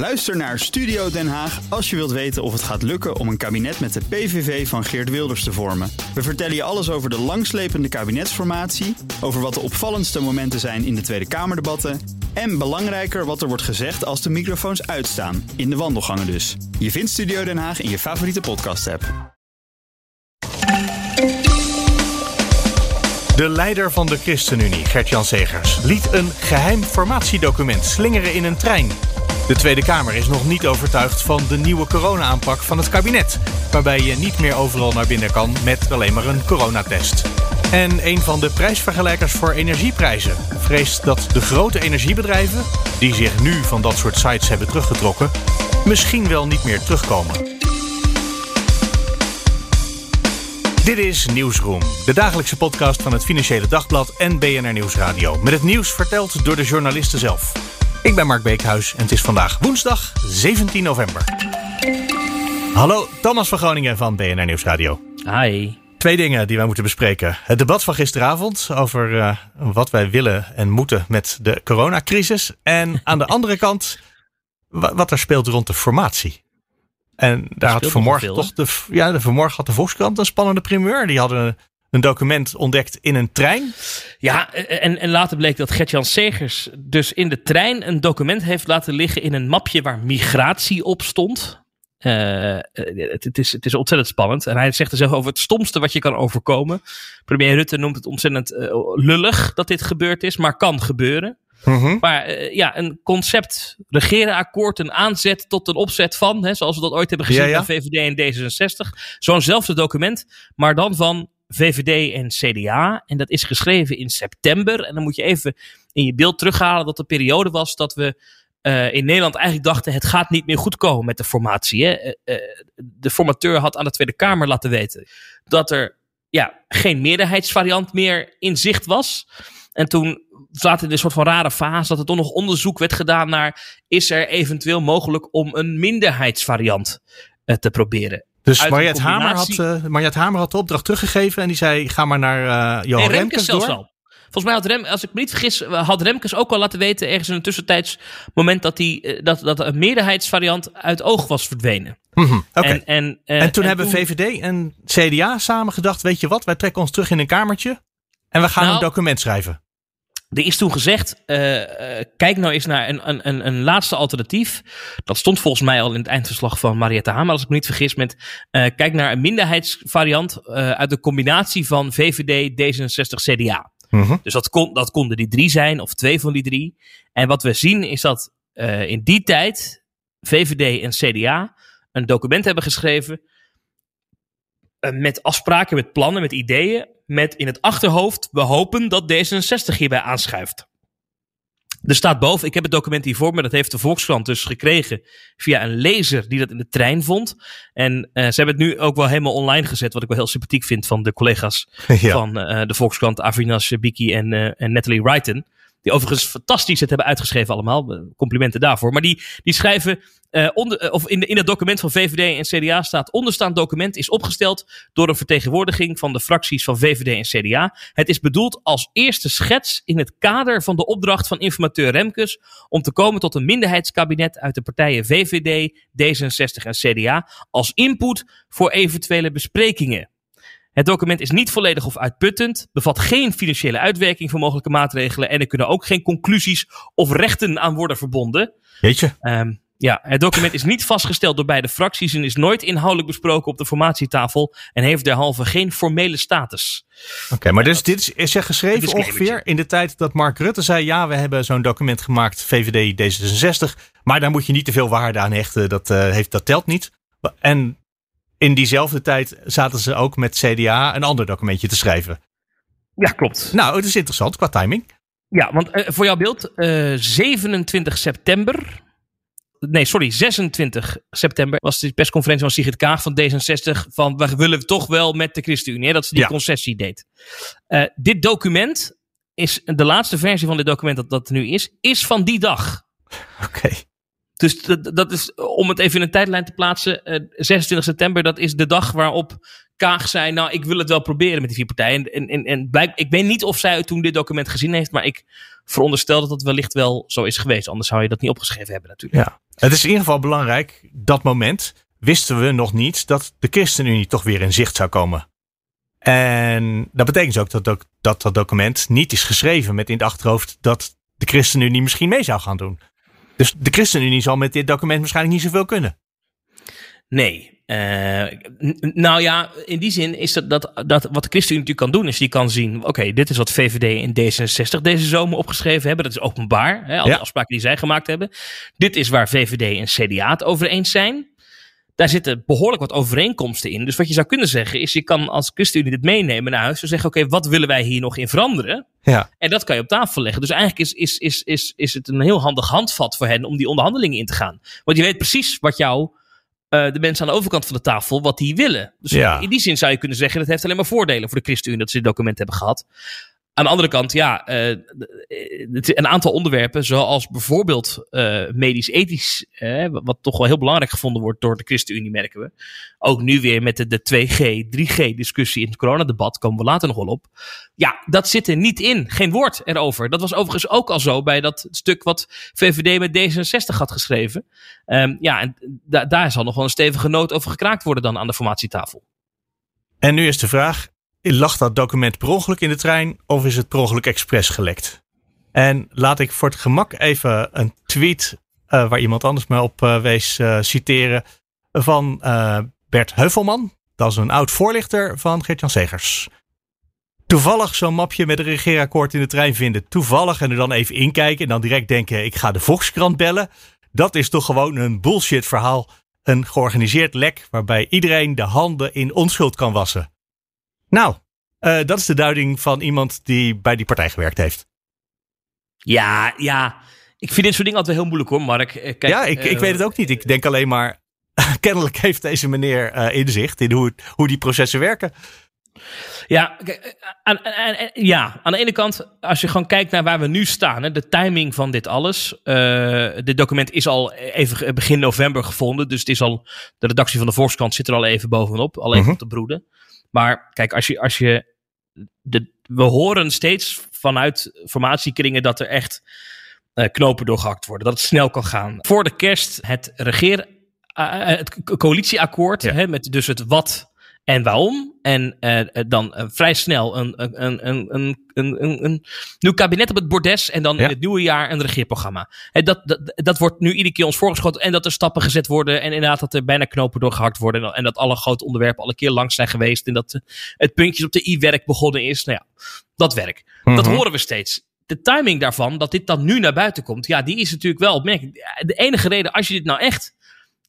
Luister naar Studio Den Haag als je wilt weten of het gaat lukken om een kabinet met de PVV van Geert Wilders te vormen. We vertellen je alles over de langslepende kabinetsformatie, over wat de opvallendste momenten zijn in de Tweede Kamerdebatten en belangrijker wat er wordt gezegd als de microfoons uitstaan, in de wandelgangen dus. Je vindt Studio Den Haag in je favoriete podcast-app. De leider van de ChristenUnie, Gert-Jan Segers, liet een geheim formatiedocument slingeren in een trein. De Tweede Kamer is nog niet overtuigd van de nieuwe corona-aanpak van het kabinet, waarbij je niet meer overal naar binnen kan met alleen maar een coronatest. En een van de prijsvergelijkers voor energieprijzen vreest dat de grote energiebedrijven, die zich nu van dat soort sites hebben teruggetrokken, misschien wel niet meer terugkomen. Dit is Nieuwsroom, de dagelijkse podcast van het Financiële Dagblad en BNR Nieuwsradio. Met het nieuws verteld door de journalisten zelf. Ik ben Mark Beekhuis en het is vandaag woensdag 17 november. Hallo, Thomas van Groningen van BNR Nieuwsradio. Hi. Twee dingen die wij moeten bespreken. Het debat van gisteravond over uh, wat wij willen en moeten met de coronacrisis. En aan de andere kant wat er speelt rond de formatie. En daar had vanmorgen toch de, ja, de, vanmorgen had de Volkskrant een spannende primeur. Die hadden een document ontdekt in een trein. Ja, en, en later bleek dat Gertjan Segers dus in de trein een document heeft laten liggen in een mapje waar migratie op stond. Uh, het, het, is, het is ontzettend spannend. En hij zegt er zelf over het stomste wat je kan overkomen. Premier Rutte noemt het ontzettend uh, lullig dat dit gebeurd is, maar kan gebeuren. Mm Maar uh, ja, een concept, regerenakkoord, een aanzet tot een opzet van, hè, zoals we dat ooit hebben gezien ja, ja. bij VVD en D66. Zo'nzelfde document, maar dan van VVD en CDA. En dat is geschreven in september. En dan moet je even in je beeld terughalen dat de periode was dat we uh, in Nederland eigenlijk dachten: het gaat niet meer goed komen met de formatie. Hè? Uh, uh, de formateur had aan de Tweede Kamer laten weten dat er ja, geen meerderheidsvariant meer in zicht was. En toen zaten in een soort van rare fase dat er toch nog onderzoek werd gedaan naar: is er eventueel mogelijk om een minderheidsvariant te proberen? Dus Mariette Hamer, had, uh, Mariette Hamer had de opdracht teruggegeven en die zei: ga maar naar uh, Johan nee, Remkes, Remkes door. Al. Volgens mij had Rem, als ik me niet vergis, had Remkes ook al laten weten, ergens in een tussentijds moment, dat, die, dat, dat een meerderheidsvariant uit oog was verdwenen. Mm -hmm, okay. en, en, uh, en, toen en hebben toen... VVD en CDA samen gedacht: weet je wat, wij trekken ons terug in een kamertje en we gaan nou, een document schrijven. Er is toen gezegd, uh, uh, kijk nou eens naar een, een, een laatste alternatief. Dat stond volgens mij al in het eindverslag van Mariette Hamer, als ik me niet vergis, met uh, kijk naar een minderheidsvariant uit de combinatie van VVD, D66, CDA. -hmm. Dus dat, kon, dat konden die drie zijn, of twee van die drie. En wat we zien is dat in die tijd VVD en CDA een document hebben geschreven met afspraken, met plannen, met ideeën met in het achterhoofd, we hopen dat D66 hierbij aanschuift. Er staat boven, ik heb het document hier voor me, dat heeft de Volkskrant dus gekregen via een lezer die dat in de trein vond. En uh, ze hebben het nu ook wel helemaal online gezet, wat ik wel heel sympathiek vind van de collega's ja. van uh, de Volkskrant, Avinas Biki en, uh, en Natalie Wrighton. Die overigens fantastisch het hebben uitgeschreven allemaal. Complimenten daarvoor. Maar die, die schrijven, uh, onder, of in, de, in het document van VVD en CDA staat, onderstaand document is opgesteld door een vertegenwoordiging van de fracties van VVD en CDA. Het is bedoeld als eerste schets in het kader van de opdracht van informateur Remkes om te komen tot een minderheidskabinet uit de partijen VVD, D66 en CDA als input voor eventuele besprekingen. Het document is niet volledig of uitputtend, bevat geen financiële uitwerking voor mogelijke maatregelen en er kunnen ook geen conclusies of rechten aan worden verbonden. Weet je? Um, ja, het document is niet vastgesteld door beide fracties en is nooit inhoudelijk besproken op de formatietafel en heeft derhalve geen formele status. Oké, okay, maar dus dit is, is er geschreven ongeveer in de tijd dat Mark Rutte zei: ja, we hebben zo'n document gemaakt, VVD D66, maar daar moet je niet te veel waarde aan hechten, dat, uh, heeft, dat telt niet. En in diezelfde tijd zaten ze ook met CDA een ander documentje te schrijven. Ja, klopt. Nou, het is interessant qua timing. Ja, want uh, voor jouw beeld, uh, 27 september. Nee, sorry, 26 september was de persconferentie van Sigrid Kaag van D66. Van we willen toch wel met de ChristenUnie. Dat ze die ja. concessie deed. Uh, dit document is de laatste versie van dit document dat dat nu is, is van die dag. Oké. Okay. Dus dat, is, om het even in een tijdlijn te plaatsen, uh, 26 september, dat is de dag waarop Kaag zei, nou, ik wil het wel proberen met die vier partijen. En, en, en ik weet niet of zij toen dit document gezien heeft, maar ik veronderstel dat dat wellicht wel zo is geweest. Anders zou je dat niet opgeschreven hebben natuurlijk. Ja. Het is in ieder geval belangrijk, dat moment wisten we nog niet dat de ChristenUnie toch weer in zicht zou komen. En dat betekent ook dat dat, dat, dat document niet is geschreven met in het achterhoofd dat de ChristenUnie misschien mee zou gaan doen. Dus de ChristenUnie zal met dit document waarschijnlijk niet zoveel kunnen. Nee. Uh, nou ja, in die zin is dat, dat, dat wat de ChristenUnie natuurlijk kan doen, is die kan zien: oké, dit is wat VVD en D66 deze zomer opgeschreven hebben. Dat is openbaar, hè, alle afspraken die zij gemaakt hebben. Dit is waar VVD en CDA het over eens zijn. Daar zitten behoorlijk wat overeenkomsten in. Dus wat je zou kunnen zeggen is, je kan als ChristenUnie dit meenemen naar huis en zeggen, oké, wat willen wij hier nog in veranderen? Ja. En dat kan je op tafel leggen. Dus eigenlijk is, is, is, is, is het een heel handig handvat voor hen om die onderhandelingen in te gaan. Want je weet precies wat jou uh, de mensen aan de overkant van de tafel wat die willen. Dus ja. in die zin zou je kunnen zeggen, dat heeft alleen maar voordelen voor de ChristenUnie dat ze dit document hebben gehad. Aan de andere kant, ja, uh, een aantal onderwerpen, zoals bijvoorbeeld uh, medisch-ethisch, wat toch wel heel belangrijk gevonden wordt door de ChristenUnie, merken we. Ook nu weer met de, de 2G, 3G-discussie in het coronadebat, komen we later nog wel op. Ja, dat zit er niet in. Geen woord erover. Dat was overigens ook al zo bij dat stuk wat VVD met D66 had geschreven. Um, ja, en da daar zal nog wel een stevige noot over gekraakt worden dan aan de formatietafel. En nu is de vraag, lag dat document per ongeluk in de trein of is het per ongeluk expres gelekt? En laat ik voor het gemak even een tweet uh, waar iemand anders me op uh, wees citeren van Bert Heuvelman. Dat is een oud voorlichter van Gert-Jan Segers. Toevallig zo'n mapje met een regeerakkoord in de trein vinden. Toevallig en er dan even inkijken en dan direct denken ik ga de Volkskrant bellen. Dat is toch gewoon een bullshit verhaal. Een georganiseerd lek waarbij iedereen de handen in onschuld kan wassen. Nou, uh, dat is de duiding van iemand die bij die partij gewerkt heeft. Ja, ja. Ik vind dit soort dingen altijd heel moeilijk hoor, Mark. Eh, kijk, ja, ik, ik weet het ook niet. Ik denk alleen maar, kennelijk heeft deze meneer inzicht in hoe, hoe die processen werken. Ja, aan, aan, ja, aan de ene kant, als je gewoon kijkt naar waar we nu staan, hè, de timing van dit alles. Uh, dit document is al even begin november gevonden, dus het is al, de redactie van de Volkskrant zit er al even bovenop, al even uh -huh. op te broeden. Maar kijk, als je, als je de, we horen steeds vanuit formatiekringen dat er echt uh, knopen doorgehakt worden. Dat het snel kan gaan. Voor de kerst het regeer, uh, het coalitieakkoord, ja. hè, met dus het wat en waarom. En uh, dan uh, vrij snel een, een, een, een, een, een, een nieuw kabinet op het bordes. En dan ja. in het nieuwe jaar een regeerprogramma. En dat, dat, dat wordt nu iedere keer ons voorgeschoten. En dat er stappen gezet worden. En inderdaad dat er bijna knopen doorgehakt worden. En, en dat alle grote onderwerpen alle keer langs zijn geweest. En dat het puntjes op de i-werk begonnen is. Nou ja, dat werk. Mm -hmm. Dat horen we steeds. De timing daarvan, dat dit dan nu naar buiten komt. Ja, die is natuurlijk wel opmerkelijk. De enige reden, als je dit nou echt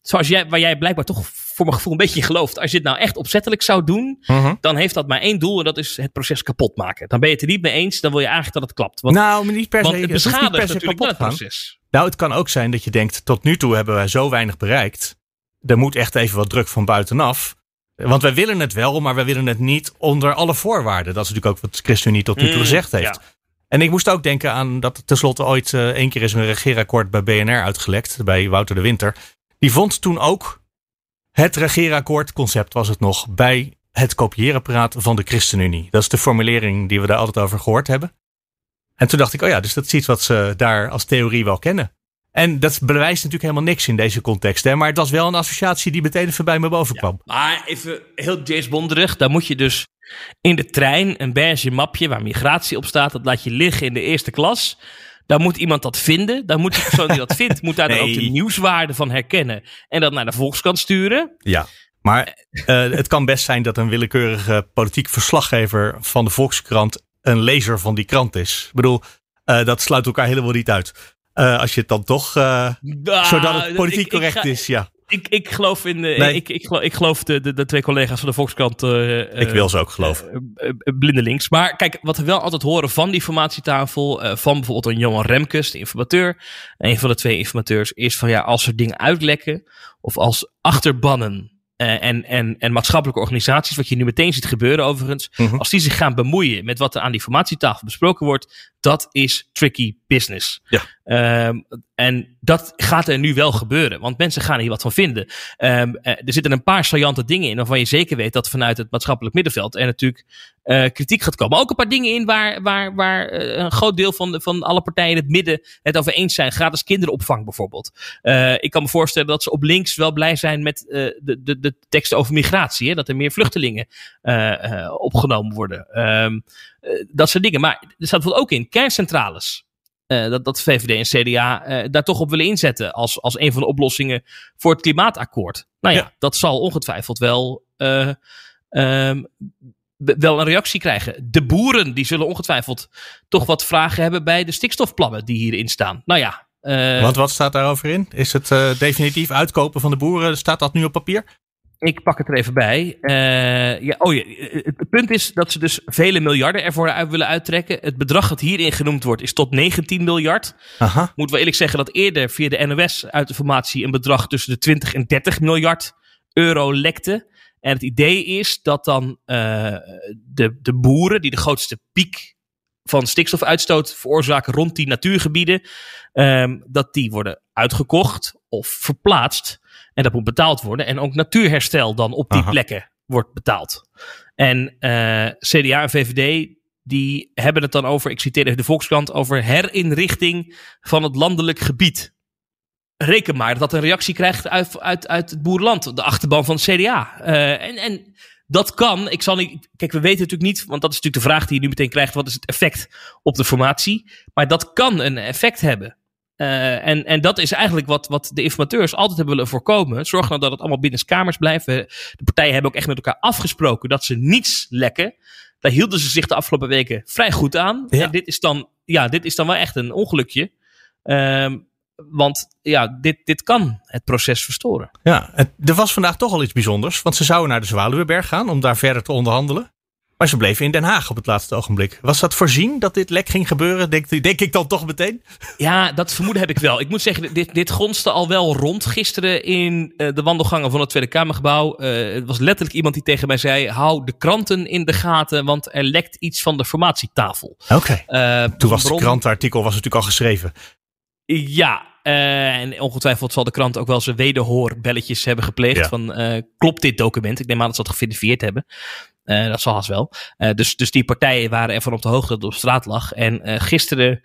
zoals jij, waar jij blijkbaar toch voor mijn gevoel een beetje gelooft. Als je het nou echt opzettelijk zou doen, uh -huh. dan heeft dat maar één doel en dat is het proces kapot maken. Dan ben je het er niet mee eens, dan wil je eigenlijk dat het klapt. Want, nou, maar niet per se. Want het beschadigt het natuurlijk kapot het proces. Nou, het kan ook zijn dat je denkt, tot nu toe hebben wij zo weinig bereikt. Er moet echt even wat druk van buitenaf. Want wij willen het wel, maar wij willen het niet onder alle voorwaarden. Dat is natuurlijk ook wat ChristenUnie tot nu toe mm, gezegd heeft. Ja. En ik moest ook denken aan dat tenslotte ooit uh, één keer is een regeerakkoord bij BNR uitgelekt. Bij Wouter de Winter. Die vond toen ook het regeerakkoordconcept was het nog bij het kopieerapparaat van de ChristenUnie. Dat is de formulering die we daar altijd over gehoord hebben. En toen dacht ik, oh ja, dus dat is iets wat ze daar als theorie wel kennen. En dat bewijst natuurlijk helemaal niks in deze context. Hè? Maar het was wel een associatie die meteen even bij me boven kwam. Ja, maar even heel James Bonderig. Daar moet je dus in de trein een beige mapje waar migratie op staat. Dat laat je liggen in de eerste klas. Dan moet iemand dat vinden. Dan moet de persoon die dat vindt, moet daar nee. dan ook de nieuwswaarde van herkennen. En dat naar de Volkskant sturen. Ja, maar uh, het kan best zijn dat een willekeurige politiek verslaggever van de Volkskrant een lezer van die krant is. Ik bedoel, uh, dat sluit elkaar helemaal niet uit. Uh, als je het dan toch, Ah, zodat het politiek ik, correct ik ga, is, ja. Ik, ik geloof in. Uh, nee. ik, ik, geloof, ik geloof de, de, de, twee collega's van de Volkskrant. Uh, ik wil ze ook geloven. Uh, blindelings. Maar kijk, wat we wel altijd horen van die formatietafel. van bijvoorbeeld een Johan Remkes, de informateur. Een van de twee informateurs. Is van ja, als er dingen uitlekken. Of als achterbannen. en, en, en maatschappelijke organisaties, wat je nu meteen ziet gebeuren overigens. Mhm. Als die zich gaan bemoeien met wat er aan die formatietafel besproken wordt. Dat is tricky business. Ja. Ehm, en dat gaat er nu wel gebeuren, want mensen gaan hier wat van vinden. Ehm, eh, er zitten een paar saillante dingen in waarvan je zeker weet dat vanuit het maatschappelijk middenveld er natuurlijk uh, kritiek gaat komen. Ook een paar dingen in waar, waar, waar uh, een groot deel van, de, van alle partijen in het midden het over eens zijn. Gratis kinderopvang bijvoorbeeld. Uh, ik kan me voorstellen dat ze op links wel blij zijn met de, de, de teksten over migratie. Hè? Dat er meer vluchtelingen opgenomen worden. Um, dat soort dingen. Maar er staat bijvoorbeeld ook in kerncentrales. Uh, dat, dat VVD en CDA uh, daar toch op willen inzetten als, als een van de oplossingen voor het klimaatakkoord. Nou ja, ja. dat zal ongetwijfeld wel, uh, wel een reactie krijgen. De boeren die zullen ongetwijfeld toch wat vragen hebben bij de stikstofplannen die hierin staan. Nou ja. Want wat staat daarover in? Is het definitief uitkopen van de boeren? Staat dat nu op papier? Ik pak het er even bij. Uh, ja, oh ja, het punt is dat ze dus vele miljarden ervoor uit willen uittrekken. Het bedrag dat hierin genoemd wordt is tot 19 miljard. Aha. Moet wel eerlijk zeggen dat eerder via de NOS uit de formatie een bedrag tussen de 20 en 30 miljard euro lekte. En het idee is dat dan uh, de, de boeren die de grootste piek van stikstofuitstoot veroorzaken rond die natuurgebieden, um, dat die worden uitgekocht of verplaatst en dat moet betaald worden. En ook natuurherstel dan op die Aha. plekken wordt betaald. En uh, CDA en VVD die hebben het dan over, ik citeer even de Volkskrant, over herinrichting van het landelijk gebied. Reken maar dat een reactie krijgt uit, uit, uit het boerland, de achterban van het CDA. Uh, en, en dat kan. Ik zal niet. Kijk, we weten natuurlijk niet, want dat is natuurlijk de vraag die je nu meteen krijgt: wat is het effect op de formatie? Maar dat kan een effect hebben. Uh, en, en dat is eigenlijk wat, wat de informateurs altijd hebben willen voorkomen. Zorg nou dat het allemaal binnen kamers blijft. De partijen hebben ook echt met elkaar afgesproken dat ze niets lekken. Daar hielden ze zich de afgelopen weken vrij goed aan. Ja. En dit is dan, ja, dit is dan wel echt een ongelukje. Um, want ja, dit, dit kan het proces verstoren. Ja, er was vandaag toch al iets bijzonders. Want ze zouden naar de Zwaluweberg gaan om daar verder te onderhandelen. Maar ze bleven in Den Haag op het laatste ogenblik. Was dat voorzien dat dit lek ging gebeuren? Denk, denk ik dan toch meteen? Ja, dat vermoeden heb ik wel. Ik moet zeggen, dit, dit gonste al wel rond gisteren in uh, de wandelgangen van het Tweede Kamergebouw. Uh, het was letterlijk iemand die tegen mij zei: hou de kranten in de gaten, want er lekt iets van de formatietafel. Oké. Okay. Uh, Toen was het krantenartikel was natuurlijk al geschreven. Ja, uh, en ongetwijfeld zal de krant ook wel zijn wederhoorbelletjes hebben gepleegd. Ja. Van uh, klopt dit document? Ik neem aan dat ze dat geverifieerd hebben. Uh, dat zal haast wel. dus, dus die partijen waren ervan op de hoogte dat het op straat lag. En gisteren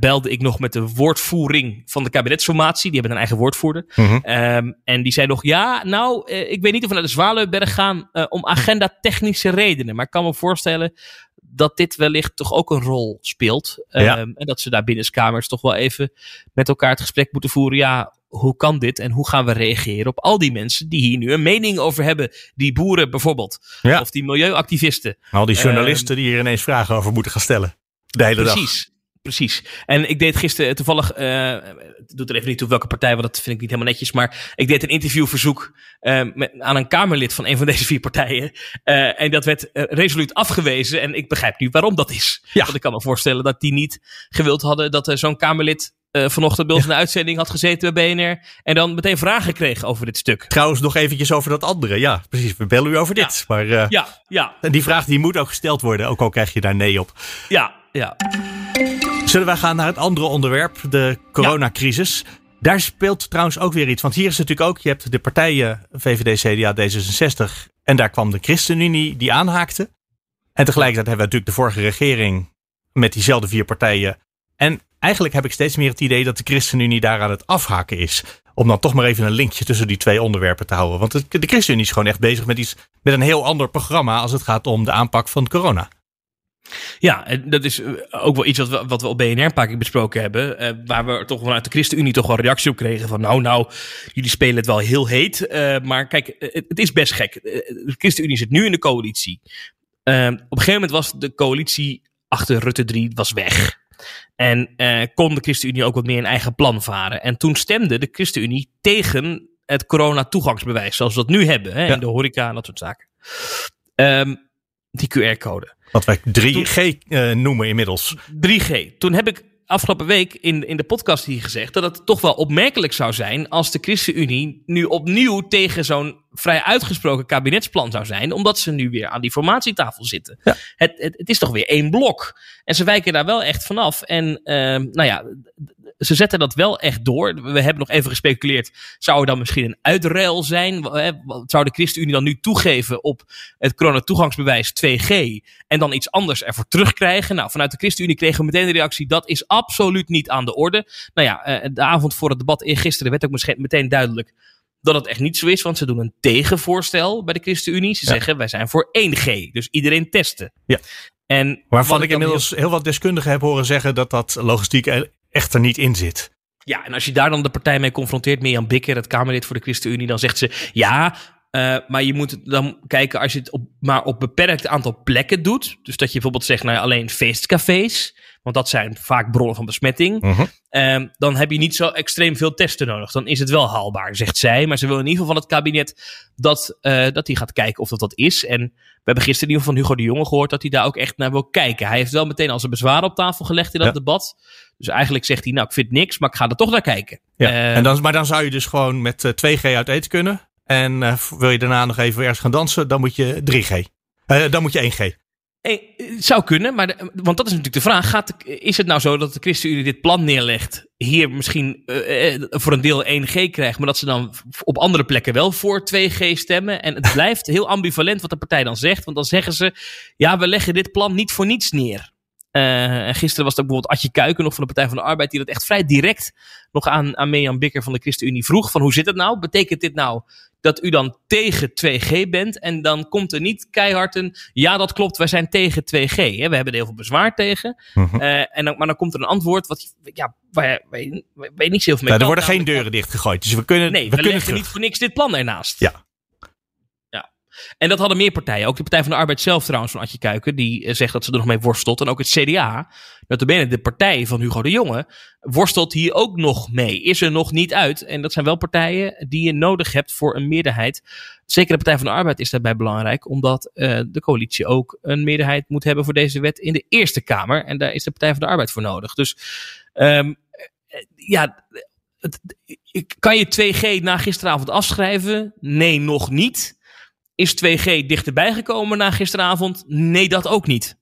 belde ik nog met de woordvoering van de kabinetsformatie. Die hebben een eigen woordvoerder. -hmm. um, en die zei nog: Ja, nou, ik weet niet of we naar de Zwaluwberg gaan om agenda-technische redenen. Maar ik kan me voorstellen dat dit wellicht toch ook een rol speelt. Ja. Um, en dat ze daar binnenskamers toch wel even met elkaar het gesprek moeten voeren. Ja, hoe kan dit en hoe gaan we reageren op al die mensen die hier nu een mening over hebben? Die boeren bijvoorbeeld. Ja. Of die milieuactivisten. Al die journalisten um, die hier ineens vragen over moeten gaan stellen. De hele precies. dag. Precies. En ik deed gisteren toevallig, uh, het doet er even niet toe welke partij, want dat vind ik niet helemaal netjes. Maar ik deed een interviewverzoek uh, met, aan een Kamerlid van een van deze vier partijen. Uh, en dat werd resoluut afgewezen. En ik begrijp nu waarom dat is. Ja. Want ik kan me voorstellen dat die niet gewild hadden dat zo'n Kamerlid uh, vanochtend bij ons in de uitzending had gezeten bij BNR. En dan meteen vragen kreeg over dit stuk. Trouwens, nog eventjes over dat andere. Ja, precies. We bellen u over dit. Ja. Maar, uh, ja, ja. En die vraag die moet ook gesteld worden, ook al krijg je daar nee op. Ja, ja. Zullen wij gaan naar het andere onderwerp, de coronacrisis? Ja. Daar speelt trouwens ook weer iets. Want hier is natuurlijk ook, je hebt de partijen VVD, CDA, D66. En daar kwam de ChristenUnie die aanhaakte. En tegelijkertijd hebben we natuurlijk de vorige regering met diezelfde vier partijen. En eigenlijk heb ik steeds meer het idee dat de ChristenUnie daar aan het afhaken is. Om dan toch maar even een linkje tussen die twee onderwerpen te houden. Want de, de ChristenUnie is gewoon echt bezig met, iets, met een heel ander programma als het gaat om de aanpak van corona. Ja, dat is ook wel iets wat we, wat we op BNR een paar keer besproken hebben. Uh, waar we toch vanuit de ChristenUnie toch wel reactie op kregen. Van nou, nou, jullie spelen het wel heel heet. Uh, maar kijk, het, het, is best gek. De ChristenUnie zit nu in de coalitie. Uh, op een gegeven moment was de coalitie achter Rutte 3 was weg. En kon de ChristenUnie ook wat meer een eigen plan varen. En toen stemde de ChristenUnie tegen het corona-toegangsbewijs. Zoals we dat nu hebben. Hè, Ja. in de horeca en dat soort zaken. Um, die QR-code. Wat wij 3G uh, noemen inmiddels. 3G. Toen heb ik afgelopen week in, in de podcast hier gezegd dat het toch wel opmerkelijk zou zijn als de ChristenUnie nu opnieuw tegen zo'n vrij uitgesproken kabinetsplan zou zijn, omdat ze nu weer aan die formatietafel zitten. Ja. Het, het, het, is toch weer één blok. En ze wijken daar wel echt vanaf. En uh, nou ja, ze zetten dat wel echt door. We hebben nog even gespeculeerd. Zou er dan misschien een uitruil zijn? Zou de ChristenUnie dan nu toegeven op het coronatoegangsbewijs 2G en dan iets anders ervoor terugkrijgen? Nou, vanuit de ChristenUnie kregen we meteen de reactie: dat is absoluut niet aan de orde. Nou ja, de avond voor het debat gisteren werd ook meteen duidelijk dat het echt niet zo is, want ze doen een tegenvoorstel bij de ChristenUnie. Ze zeggen wij zijn voor 1G, dus iedereen testen. Ja. En Waarvan ik inmiddels heel... wat deskundigen heb horen zeggen dat dat logistiek e- echt er niet in zit. Ja, en als je daar dan de partij mee confronteert, Mirjam Bikker, het Kamerlid voor de ChristenUnie, dan zegt ze ja, uh, maar je moet dan kijken als je het op, maar op beperkt aantal plekken doet. Dus dat je bijvoorbeeld zegt, nou ja, alleen feestcafés want dat zijn vaak bronnen van besmetting. Uh dan heb je niet zo extreem veel testen nodig. Dan is het wel haalbaar, zegt zij. Maar ze wil in ieder geval van het kabinet dat, uh, dat hij gaat kijken of dat dat is. En we hebben gisteren in ieder geval van Hugo de Jonge gehoord dat hij daar ook echt naar wil kijken. Hij heeft wel meteen al zijn bezwaren op tafel gelegd in dat debat. Dus eigenlijk zegt hij, nou ik vind niks, maar ik ga er toch naar kijken. Ja, uh, en dan, maar dan zou je dus gewoon met 2G uit eten kunnen. En wil je daarna nog even ergens gaan dansen, dan moet je 3G. dan moet je 1G. Het zou kunnen, maar want dat is natuurlijk de vraag. Gaat is het nou zo dat de ChristenUnie dit plan neerlegt, hier misschien voor een deel 1G krijgt, maar dat ze dan op andere plekken wel voor 2G stemmen? En het blijft heel ambivalent wat de partij dan zegt, want dan zeggen ze, ja, we leggen dit plan niet voor niets neer. En gisteren was ook bijvoorbeeld Adje Kuiken nog van de Partij van de Arbeid, die dat echt vrij direct nog aan, aan Mirjam Bikker van de ChristenUnie vroeg. Van hoe zit het nou? Betekent dit nou dat u dan tegen 2G bent. En dan komt er niet keihard een. Ja, dat klopt, wij zijn tegen 2G. Hè? We hebben er heel veel bezwaar tegen. Uh en dan, maar dan komt er een antwoord wat, ja, waar, waar, je, waar je niet zoveel mee ja, Er worden geen deuren dichtgegooid. Dus we kunnen. Nee, we, we kunnen niet voor niks dit plan ernaast. Ja. En dat hadden meer partijen. Ook de Partij van de Arbeid zelf trouwens, van Adje Kuiken. Die eh, zegt dat ze er nog mee worstelt. En ook het CDA, notabene de partij van Hugo de Jonge, worstelt hier ook nog mee. Is er nog niet uit. En dat zijn wel partijen die je nodig hebt voor een meerderheid. Zeker de Partij van de Arbeid is daarbij belangrijk. Omdat uh, de coalitie ook een meerderheid moet hebben voor deze wet in de Eerste Kamer. En daar is de Partij van de Arbeid voor nodig. Dus um, ja... Het, kan je 2G na gisteravond afschrijven? Nee, nog niet. Is 2G dichterbij gekomen na gisteravond? Nee, dat ook niet.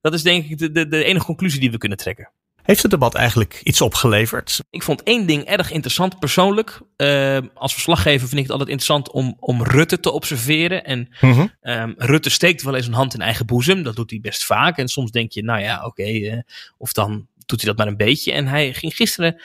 Dat is denk ik de, de, de enige conclusie die we kunnen trekken. Heeft het debat eigenlijk iets opgeleverd? Ik vond één ding erg interessant persoonlijk. Uh, als verslaggever vind ik het altijd interessant om, om Rutte te observeren. En uh um, Rutte steekt wel eens een hand in eigen boezem. Dat doet hij best vaak. En soms denk je, nou ja, oké. Okay, uh, of dan doet hij dat maar een beetje. En hij ging gisteren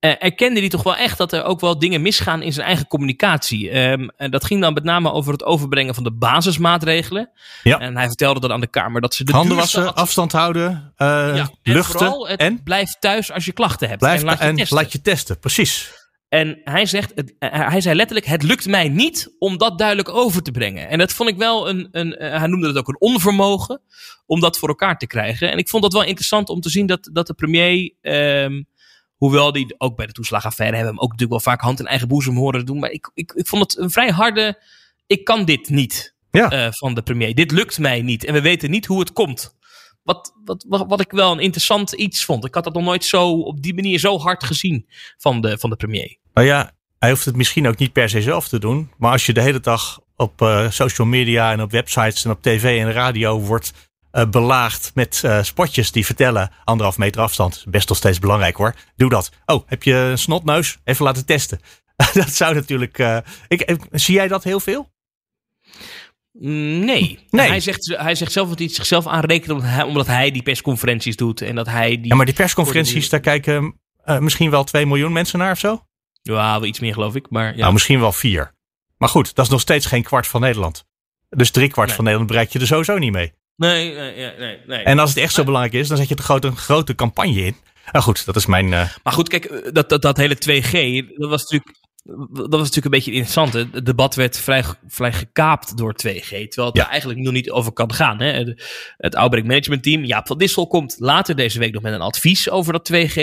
uh, erkende hij toch wel echt dat er ook wel dingen misgaan in zijn eigen communicatie. Um, en dat ging dan met name over het overbrengen van de basismaatregelen. Ja. En hij vertelde dan aan de Kamer dat ze de Handen wassen, afstand houden, uh, ja, luchten. En vooral, het en? blijf thuis als je klachten hebt. Blijf en laat je, en testen. laat je testen, precies. En hij zegt, het, hij zei letterlijk, het lukt mij niet om dat duidelijk over te brengen. En dat vond ik wel een, een hij noemde het ook een onvermogen om dat voor elkaar te krijgen. En ik vond dat wel interessant om te zien dat, dat de premier, um, Hoewel die ook bij de toeslagaffaire hebben hem ook natuurlijk wel vaak hand in eigen boezem horen doen. Maar ik, ik, ik vond het een vrij harde. Ik kan dit niet ja. uh, van de premier. Dit lukt mij niet. En we weten niet hoe het komt. Wat, wat, wat, wat, ik wel een interessant iets vond. Ik had dat nog nooit zo op die manier zo hard gezien van de, van de premier. Nou ja, hij hoeft het misschien ook niet per se zelf te doen. Maar als je de hele dag op uh, social media en op websites en op tv en radio wordt uh, belaagd met uh, spotjes die vertellen anderhalf meter afstand. Best nog steeds belangrijk hoor. Doe dat. Oh, heb je een snotneus? Even laten testen. dat zou natuurlijk. Uh, ik, zie jij dat heel veel? Nee. nee. Hij, zegt, hij zegt zelf dat hij zichzelf aanrekent omdat hij, omdat hij die persconferenties doet. En dat hij die ja, maar die persconferenties, daar kijken misschien wel 2 miljoen mensen naar of zo? Ja, wel iets meer geloof ik. Maar ja. Nou, misschien wel vier. Maar goed, dat is nog steeds geen kwart van Nederland. Dus drie kwart nee. van Nederland bereik je er sowieso niet mee. Nee, nee, nee, nee. En als het echt zo belangrijk is, dan zet je er grote, een grote campagne in. Nou goed, dat is mijn. Uh... Maar goed, kijk, dat, dat, dat hele 2G, dat was natuurlijk dat was natuurlijk een beetje interessant. Het debat werd vrij, vrij gekaapt door 2G. Terwijl het ja. er eigenlijk nog niet over kan gaan. Hè. Het Outbreak Management Team, Jaap van Dissel, komt later deze week nog met een advies over dat 2G.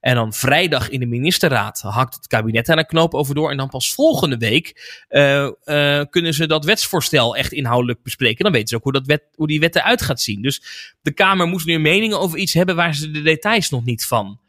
En dan vrijdag in de ministerraad hakt het kabinet daar een knoop over door. En dan pas volgende week uh, uh, kunnen ze dat wetsvoorstel echt inhoudelijk bespreken. Dan weten ze ook hoe, dat wet, hoe die wet eruit gaat zien. Dus de Kamer moest nu een mening over iets hebben waar ze de details nog niet van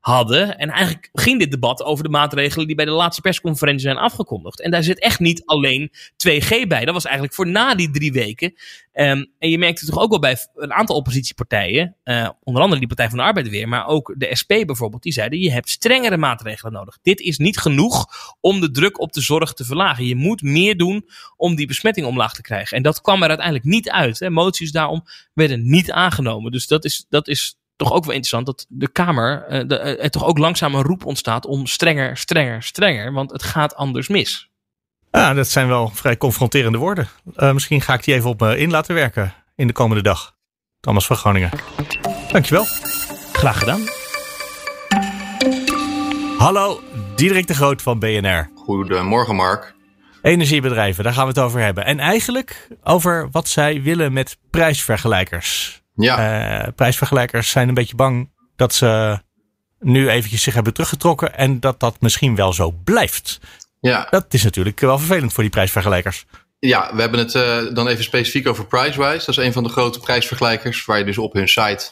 hadden. En eigenlijk ging dit debat over de maatregelen die bij de laatste persconferentie zijn afgekondigd. En daar zit echt niet alleen 2G bij. Dat was eigenlijk voor na die drie weken. Um, en je merkte toch ook wel bij een aantal oppositiepartijen, uh, onder andere die Partij van de Arbeid weer, maar ook de SP bijvoorbeeld, die zeiden je hebt strengere maatregelen nodig. Dit is niet genoeg om de druk op de zorg te verlagen. Je moet meer doen om die besmetting omlaag te krijgen. En dat kwam er uiteindelijk niet uit. Hè. Moties daarom werden niet aangenomen. Dus dat is, dat is toch ook wel interessant dat de Kamer uh, de, uh, er toch ook langzaam een roep ontstaat om strenger, strenger, strenger. Want het gaat anders mis. Ja, dat zijn wel vrij confronterende woorden. Uh, misschien ga ik die even op me in laten werken in de komende dag. Thomas van Groningen. Dankjewel. Graag gedaan. Hallo, Diederik de Groot van BNR. Goedemorgen Mark. Energiebedrijven, daar gaan we het over hebben. En eigenlijk over wat zij willen met prijsvergelijkers. Ja. Uh, prijsvergelijkers zijn een beetje bang dat ze nu eventjes zich hebben teruggetrokken en dat dat misschien wel zo blijft. Ja. Dat is natuurlijk wel vervelend voor die prijsvergelijkers. Ja, we hebben het uh, dan even specifiek over PriceWise. Dat is een van de grote prijsvergelijkers waar je dus op hun site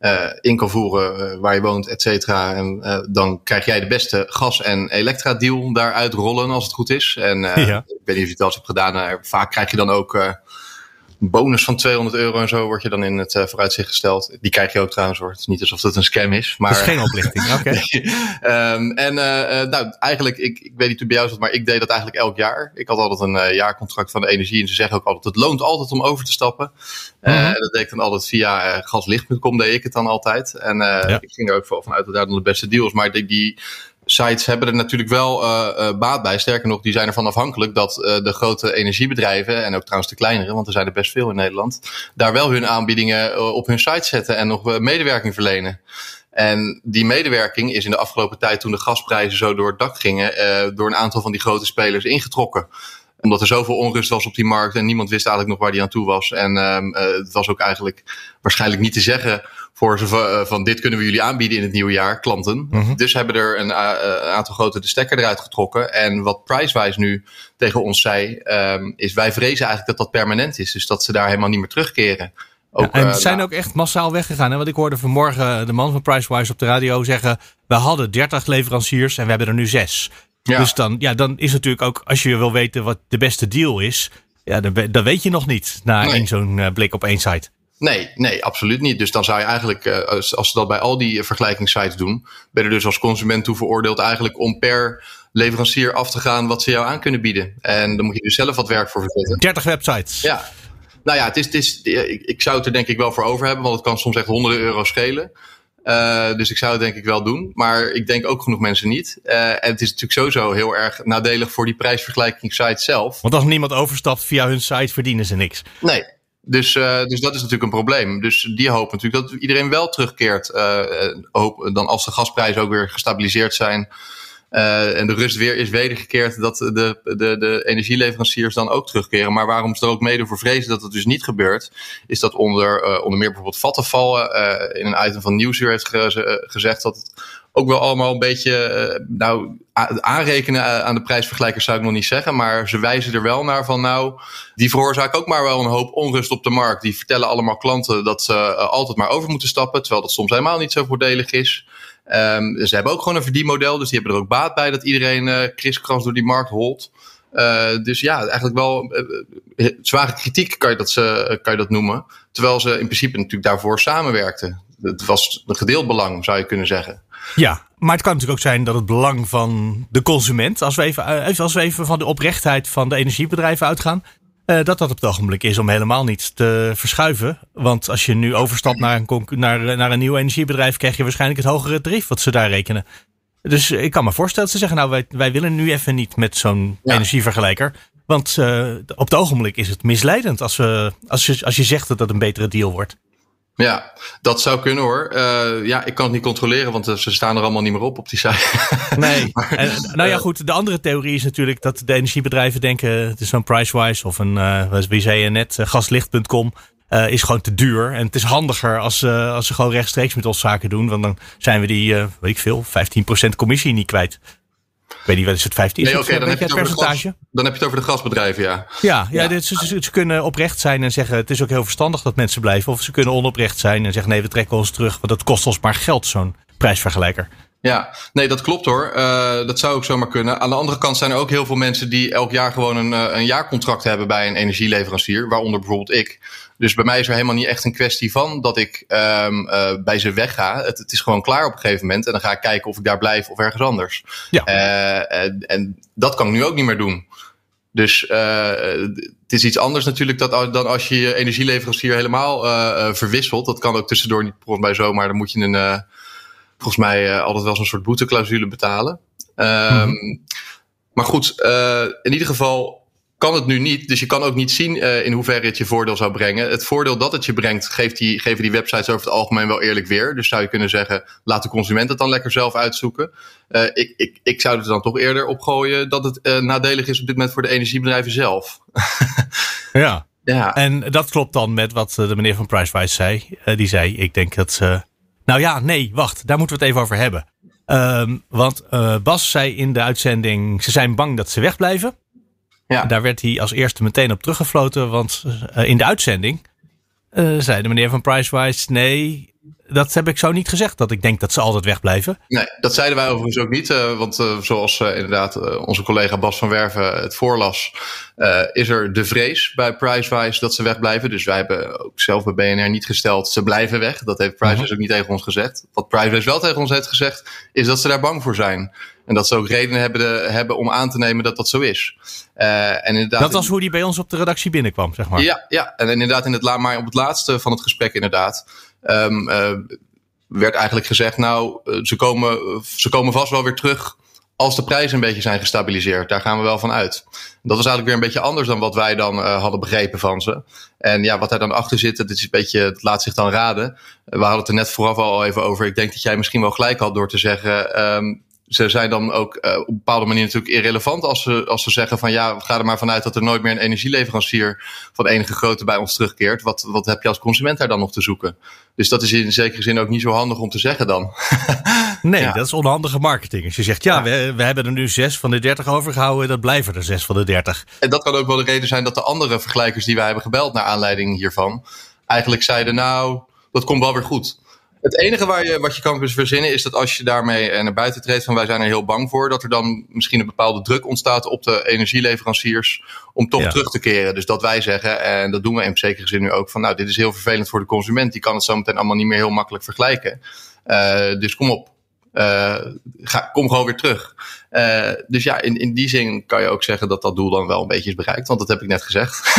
uh, in kan voeren uh, waar je woont, et cetera. En dan krijg jij de beste gas- en elektra deal daaruit rollen als het goed is. En ja. ik weet niet of je het al eens hebt gedaan. vaak krijg je dan ook bonus van 200 euro en zo wordt je dan in het uh, vooruitzicht gesteld. Die krijg je ook trouwens hoor. Het is niet alsof dat een scam is. Maar... Dat is geen oplichting, oké. Okay. um, en uh, nou, eigenlijk, ik, ik weet niet hoe bij jou zat, maar ik deed dat eigenlijk elk jaar. Ik had altijd een jaarcontract van de energie en ze zeggen ook altijd, het loont altijd om over te stappen. Mm -hmm. dat deed ik dan altijd via gaslicht.com deed ik het dan altijd. En ja. ik ging er ook vanuit dat daar dan de beste deals. Maar die, die sites hebben er natuurlijk wel uh, baat bij. Sterker nog, die zijn ervan afhankelijk dat uh, de grote energiebedrijven, en ook trouwens de kleinere, want er zijn er best veel in Nederland, daar wel hun aanbiedingen op hun site zetten en nog medewerking verlenen. En die medewerking is in de afgelopen tijd, toen de gasprijzen zo door het dak gingen, door een aantal van die grote spelers ingetrokken omdat er zoveel onrust was op die markt en niemand wist eigenlijk nog waar die aan toe was. En um, het was ook eigenlijk waarschijnlijk niet te zeggen voor ze van, van dit kunnen we jullie aanbieden in het nieuwe jaar, klanten. Mm -hmm. Dus hebben er een, uh, aantal grote de stekker eruit getrokken. En wat PriceWise nu tegen ons zei, um, is wij vrezen eigenlijk dat dat permanent is. Dus dat ze daar helemaal niet meer terugkeren. Ook, ja, en uh, zijn nou, ook echt massaal weggegaan. Hè? Want ik hoorde vanmorgen de man van PriceWise op de radio zeggen... we hadden 30 leveranciers en we hebben er nu zes. Ja. Dus dan, ja, dan is natuurlijk ook, als je wil weten wat de beste deal is... Ja, dan, dan weet je nog niet na nee. zo'n blik op één site. Nee, nee, absoluut niet. Dus dan zou je eigenlijk, uh, als, als ze dat bij al die vergelijkingssites doen, ben je dus als consument toe veroordeeld eigenlijk om per leverancier af te gaan wat ze jou aan kunnen bieden. En dan moet je dus zelf wat werk voor verzetten. 30 websites. Ja. Nou ja, het is, het is, ik, ik zou het er denk ik wel voor over hebben, want het kan soms echt honderden euro schelen. Uh, dus ik zou het denk ik wel doen. Maar ik denk ook genoeg mensen niet. Uh, en het is natuurlijk sowieso heel erg nadelig voor die prijsvergelijkingssite zelf. Want als niemand overstapt via hun site, verdienen ze niks. Nee, dus, uh, dus dat is natuurlijk een probleem. Dus die hopen natuurlijk dat iedereen wel terugkeert. Uh, dan als de gasprijzen ook weer gestabiliseerd zijn. En de rust weer is wedergekeerd dat de, de, de energieleveranciers dan ook terugkeren. Maar waarom ze er ook mede voor vrezen dat het dus niet gebeurt, is dat onder, onder meer bijvoorbeeld Vattenfall uh, in een item van Nieuwsuur heeft ge gezegd dat ook wel allemaal een beetje, nou, aanrekenen aan de prijsvergelijkers zou ik nog niet zeggen, maar ze wijzen er wel naar van, nou, die veroorzaken ook maar wel een hoop onrust op de markt. Die vertellen allemaal klanten dat ze altijd maar over moeten stappen, terwijl dat soms helemaal niet zo voordelig is. Um, ze hebben ook gewoon een verdienmodel, dus die hebben er ook baat bij dat iedereen uh, kriskras door die markt holt. Dus ja, eigenlijk wel zware kritiek kan je, dat, ze, kan je dat noemen. Terwijl ze in principe natuurlijk daarvoor samenwerkten. Het was een gedeeld belang, zou je kunnen zeggen. Ja, maar het kan natuurlijk ook zijn dat het belang van de consument, als we even, als we even van de oprechtheid van de energiebedrijven uitgaan, uh, dat dat op het ogenblik is om helemaal niet te verschuiven. Want als je nu overstapt naar een, naar, naar een nieuw energiebedrijf, krijg je waarschijnlijk het hogere tarief wat ze daar rekenen. Dus ik kan me voorstellen dat ze zeggen, nou wij, wij willen nu even niet met zo'n ja. energievergelijker. Want uh, op het ogenblik is het misleidend als, we, als, je, als je zegt dat dat een betere deal wordt. Ja, dat zou kunnen hoor. Uh, ja, ik kan het niet controleren, want ze staan er allemaal niet meer op op die site. Nee. maar, en, nou ja, goed. De andere theorie is natuurlijk dat de energiebedrijven denken: het is zo'n Pricewise of een, uh, wie zei je net, uh, gaslicht.com. Uh, is gewoon te duur. En het is handiger als, als ze gewoon rechtstreeks met ons zaken doen. Want dan zijn we die, weet ik veel, 15% commissie niet kwijt. Ik weet niet, wat is het 15? Nee, oké, okay, dan, heb je het percentage? Gas, dan heb je het over de gasbedrijven, ja. Ja, ja, ja. Dit, ze, ze, ze, kunnen oprecht zijn en zeggen: het is ook heel verstandig dat mensen blijven. Of ze kunnen onoprecht zijn en zeggen: nee, we trekken ons terug, want dat kost ons maar geld, zo'n prijsvergelijker. Ja, nee, dat klopt hoor. Uh, dat zou ook zomaar kunnen. Aan de andere kant zijn er ook heel veel mensen die elk jaar gewoon een, een jaarcontract hebben bij een energieleverancier, waaronder bijvoorbeeld ik. Dus bij mij is er helemaal niet echt een kwestie van dat ik um, uh, bij ze wegga. Het, het, is gewoon klaar op een gegeven moment. En dan ga ik kijken of ik daar blijf of ergens anders. Ja. Uh, en, en, dat kan ik nu ook niet meer doen. Dus het is iets anders natuurlijk dat, dan als je je energieleverancier helemaal verwisselt. Dat kan ook tussendoor niet volgens mij zo, maar dan moet je een, volgens mij altijd wel zo'n soort boeteclausule betalen. Um, mm-hmm. Maar goed, in ieder geval kan het nu niet. Dus je kan ook niet zien uh, in hoeverre het je voordeel zou brengen. Het voordeel dat het je brengt, geeft die, geven die websites over het algemeen wel eerlijk weer. Dus zou je kunnen zeggen, laat de consument het dan lekker zelf uitzoeken. Uh, ik, ik, ik zou er dan toch eerder op gooien dat het uh, nadelig is op dit moment voor de energiebedrijven zelf. ja. ja, en dat klopt dan met wat de meneer van Pricewise zei. die zei, ik denk dat ze... Nou ja, nee, wacht, daar moeten we het even over hebben. Um, want Bas zei in de uitzending, ze zijn bang dat ze wegblijven. Ja. Daar werd hij als eerste meteen op teruggefloten, want uh, in de uitzending uh, zei de meneer van Pricewise: nee, dat heb ik zo niet gezegd, dat ik denk dat ze altijd wegblijven. Nee, dat zeiden wij overigens ook niet. Uh, want uh, zoals uh, inderdaad onze collega Bas van Werven het voorlas, is er de vrees bij Pricewise dat ze wegblijven. Dus wij hebben ook zelf bij BNR niet gesteld, ze blijven weg. Dat heeft Pricewise -huh. ook niet tegen ons gezegd. Wat Pricewise wel tegen ons heeft gezegd, is dat ze daar bang voor zijn. En dat ze ook redenen hebben, de, hebben om aan te nemen dat dat zo is. Uh, en inderdaad, dat was hoe die bij ons op de redactie binnenkwam, zeg maar. Ja, ja. en inderdaad in het, maar op het laatste van het gesprek inderdaad. Um, werd eigenlijk gezegd, nou, eh, ze komen, ze komen vast wel weer terug als de prijzen een beetje zijn gestabiliseerd. Daar gaan we wel van uit. Dat was eigenlijk weer een beetje anders dan wat wij dan uh, hadden begrepen van ze. En ja, wat daar dan achter zit, dat is een beetje, het laat zich dan raden. We hadden het er net vooraf al even over. Ik denk dat jij misschien wel gelijk had door te zeggen. Um, ze zijn dan ook uh, op een bepaalde manier natuurlijk irrelevant als ze, als ze zeggen van ja, ga er maar vanuit dat er nooit meer een energieleverancier van enige grootte bij ons terugkeert. Wat, wat heb je als consument daar dan nog te zoeken? Dus dat is in zekere zin ook niet zo handig om te zeggen dan. nee, ja. dat is onhandige marketing. Als je zegt ja, ja. We, we hebben er nu zes van de dertig overgehouden, dat blijven er zes van de dertig. En dat kan ook wel de reden zijn dat de andere vergelijkers die wij hebben gebeld naar aanleiding hiervan, eigenlijk zeiden nou, dat komt wel weer goed. Het enige waar je, wat je kan verzinnen is dat als je daarmee eh, naar buiten treedt van wij zijn er heel bang voor, dat er dan misschien een bepaalde druk ontstaat op de energieleveranciers om toch ja. terug te keren. Dus dat wij zeggen, en dat doen we in zekere zin nu ook, van nou dit is heel vervelend voor de consument, die kan het zo meteen allemaal niet meer heel makkelijk vergelijken. Uh, dus kom op, uh, ga, kom gewoon weer terug. Uh, dus ja, in, in die zin kan je ook zeggen dat dat doel dan wel een beetje is bereikt, want dat heb ik net gezegd.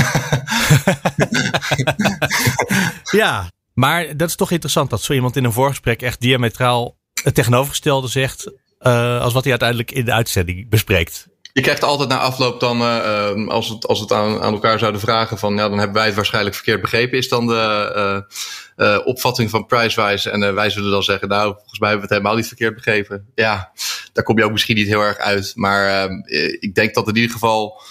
ja, maar dat is toch interessant dat zo iemand in een voorgesprek echt diametraal het tegenovergestelde zegt. Uh, als wat hij uiteindelijk in de uitzending bespreekt. Je krijgt altijd na afloop dan, uh, als we het, als het aan, aan elkaar zouden vragen van, ja, dan hebben wij het waarschijnlijk verkeerd begrepen, is dan de uh, opvatting van Pricewise. En wij zullen dan zeggen, nou, volgens mij hebben we het helemaal niet verkeerd begrepen. Ja, daar kom je ook misschien niet heel erg uit. Maar ehm, ik denk dat in ieder geval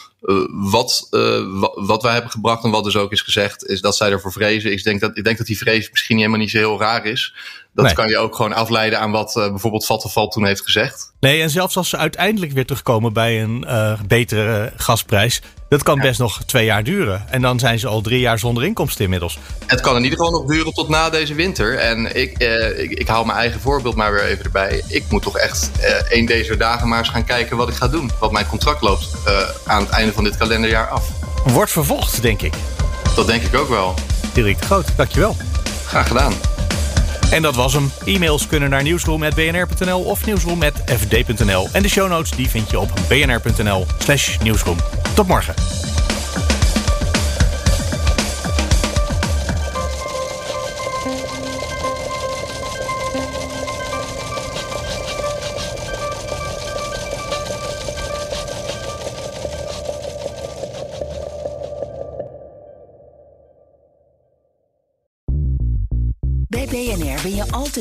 wat, uh, wat wij hebben gebracht en wat dus ook is gezegd, is dat zij ervoor vrezen. Ik denk dat, ik denk dat die vrees misschien helemaal niet zo heel raar is. Dat nee. kan je ook gewoon afleiden aan wat uh, bijvoorbeeld Vattenfall toen heeft gezegd. Nee, en zelfs als ze uiteindelijk weer terugkomen bij een betere gasprijs, dat kan ja. best nog twee jaar duren. En dan zijn ze al drie jaar zonder inkomsten inmiddels. Het kan in ieder geval nog duren tot na deze winter. En ik, eh, ik, ik haal mijn eigen voorbeeld maar weer even erbij. Ik moet toch echt eh, een deze dagen maar eens gaan kijken wat ik ga doen. Want mijn contract loopt aan het einde van dit kalenderjaar af. Wordt vervolgd, denk ik. Dat denk ik ook wel. Dirk de Groot, dankjewel. Graag gedaan. En dat was hem. E-mails kunnen naar nieuwsroom.bnr.nl of nieuwsroom.fd.nl. En de show notes die vind je op bnr.nl slash nieuwsroom. Tot morgen.